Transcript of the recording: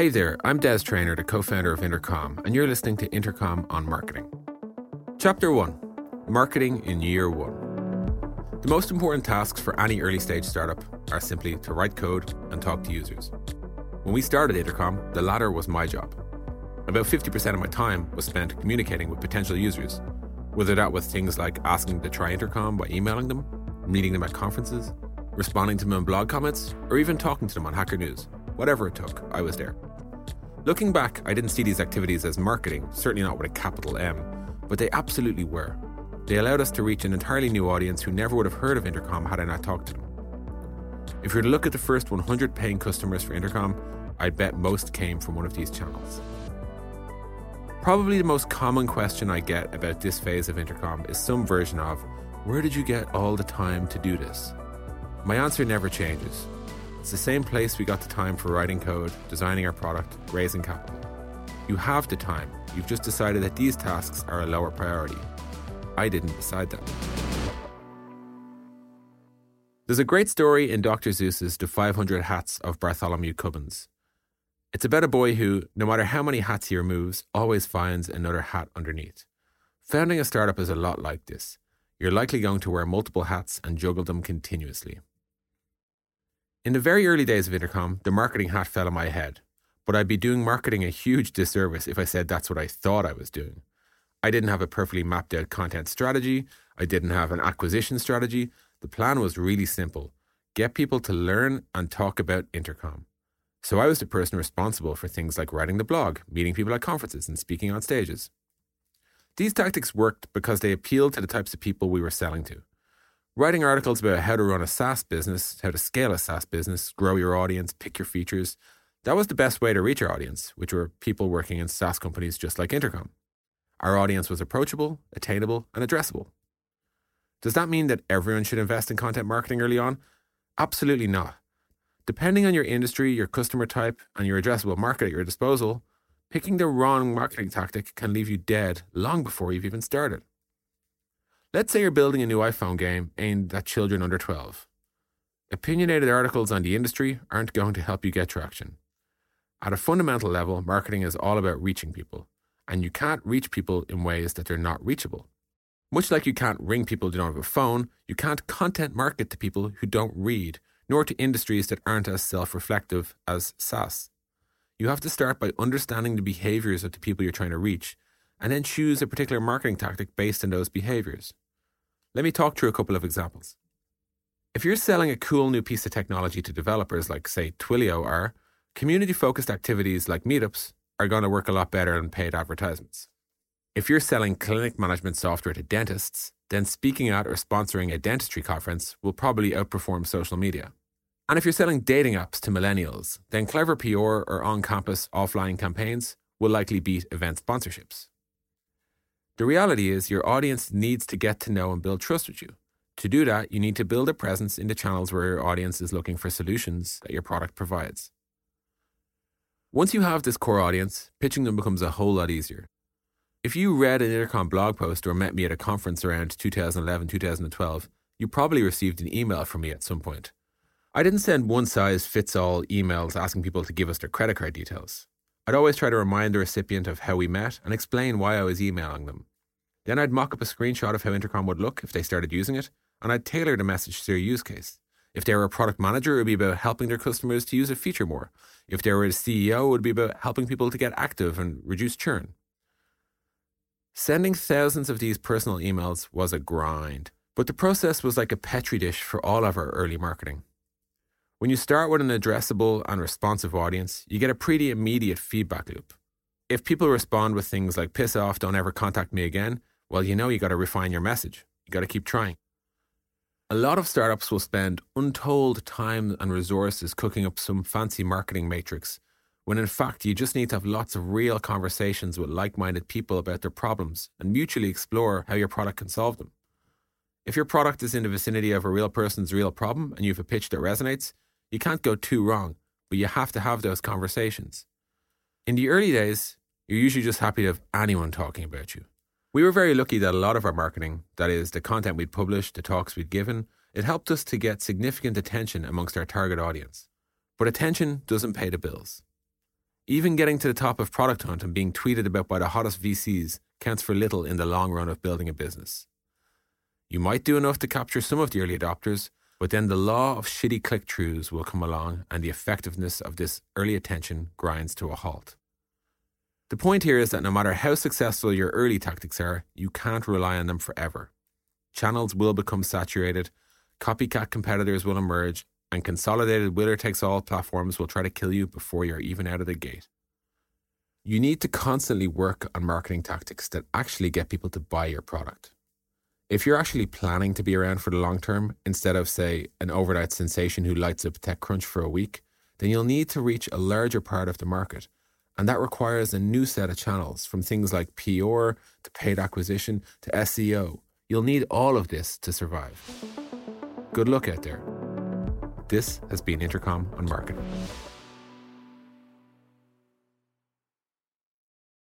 Hey there, I'm Des Traynor, the co founder of Intercom, and you're listening to Intercom on Marketing. Chapter 1 Marketing in Year 1. The most important tasks for any early stage startup are simply to write code and talk to users. When we started Intercom, the latter was my job. About 50% of my time was spent communicating with potential users, whether that was things like asking to try Intercom by emailing them, meeting them at conferences, responding to them in blog comments, or even talking to them on Hacker News. Whatever it took, I was there. Looking back, I didn't see these activities as marketing, certainly not with a capital M, but they absolutely were. They allowed us to reach an entirely new audience who never would have heard of Intercom had I not talked to them. If you were to look at the first 100 paying customers for Intercom, I'd bet most came from one of these channels. Probably the most common question I get about this phase of Intercom is some version of, Where did you get all the time to do this? My answer never changes. It's the same place we got the time for writing code, designing our product, raising capital. You have the time, you've just decided that these tasks are a lower priority. I didn't decide that. There's a great story in Dr. Seuss's The 500 Hats of Bartholomew Cubbins. It's about a boy who, no matter how many hats he removes, always finds another hat underneath. Founding a startup is a lot like this. You're likely going to wear multiple hats and juggle them continuously. In the very early days of Intercom, the marketing hat fell on my head, but I'd be doing marketing a huge disservice if I said that's what I thought I was doing. I didn't have a perfectly mapped out content strategy, I didn't have an acquisition strategy. The plan was really simple get people to learn and talk about Intercom. So I was the person responsible for things like writing the blog, meeting people at conferences, and speaking on stages. These tactics worked because they appealed to the types of people we were selling to. Writing articles about how to run a SaaS business, how to scale a SaaS business, grow your audience, pick your features, that was the best way to reach our audience, which were people working in SaaS companies just like Intercom. Our audience was approachable, attainable, and addressable. Does that mean that everyone should invest in content marketing early on? Absolutely not. Depending on your industry, your customer type, and your addressable market at your disposal, picking the wrong marketing tactic can leave you dead long before you've even started. Let's say you're building a new iPhone game aimed at children under 12. Opinionated articles on the industry aren't going to help you get traction. At a fundamental level, marketing is all about reaching people, and you can't reach people in ways that they're not reachable. Much like you can't ring people who don't have a phone, you can't content market to people who don't read, nor to industries that aren't as self reflective as SaaS. You have to start by understanding the behaviors of the people you're trying to reach, and then choose a particular marketing tactic based on those behaviors. Let me talk through a couple of examples. If you're selling a cool new piece of technology to developers like, say, Twilio are, community focused activities like meetups are going to work a lot better than paid advertisements. If you're selling clinic management software to dentists, then speaking at or sponsoring a dentistry conference will probably outperform social media. And if you're selling dating apps to millennials, then clever PR or on campus offline campaigns will likely beat event sponsorships. The reality is, your audience needs to get to know and build trust with you. To do that, you need to build a presence in the channels where your audience is looking for solutions that your product provides. Once you have this core audience, pitching them becomes a whole lot easier. If you read an Intercom blog post or met me at a conference around 2011 2012, you probably received an email from me at some point. I didn't send one size fits all emails asking people to give us their credit card details. I'd always try to remind the recipient of how we met and explain why I was emailing them. Then I'd mock up a screenshot of how Intercom would look if they started using it, and I'd tailor the message to their use case. If they were a product manager, it would be about helping their customers to use a feature more. If they were a CEO, it would be about helping people to get active and reduce churn. Sending thousands of these personal emails was a grind, but the process was like a petri dish for all of our early marketing. When you start with an addressable and responsive audience, you get a pretty immediate feedback loop. If people respond with things like piss off, don't ever contact me again, well, you know you got to refine your message. You got to keep trying. A lot of startups will spend untold time and resources cooking up some fancy marketing matrix, when in fact you just need to have lots of real conversations with like minded people about their problems and mutually explore how your product can solve them. If your product is in the vicinity of a real person's real problem and you have a pitch that resonates, you can't go too wrong, but you have to have those conversations. In the early days, you're usually just happy to have anyone talking about you. We were very lucky that a lot of our marketing, that is, the content we'd published, the talks we'd given, it helped us to get significant attention amongst our target audience. But attention doesn't pay the bills. Even getting to the top of Product Hunt and being tweeted about by the hottest VCs counts for little in the long run of building a business. You might do enough to capture some of the early adopters, but then the law of shitty click throughs will come along and the effectiveness of this early attention grinds to a halt. The point here is that no matter how successful your early tactics are, you can't rely on them forever. Channels will become saturated, copycat competitors will emerge, and consolidated winner takes all platforms will try to kill you before you're even out of the gate. You need to constantly work on marketing tactics that actually get people to buy your product. If you're actually planning to be around for the long term, instead of, say, an overnight sensation who lights up TechCrunch for a week, then you'll need to reach a larger part of the market. And that requires a new set of channels from things like PR to paid acquisition to SEO. You'll need all of this to survive. Good luck out there. This has been Intercom on Marketing.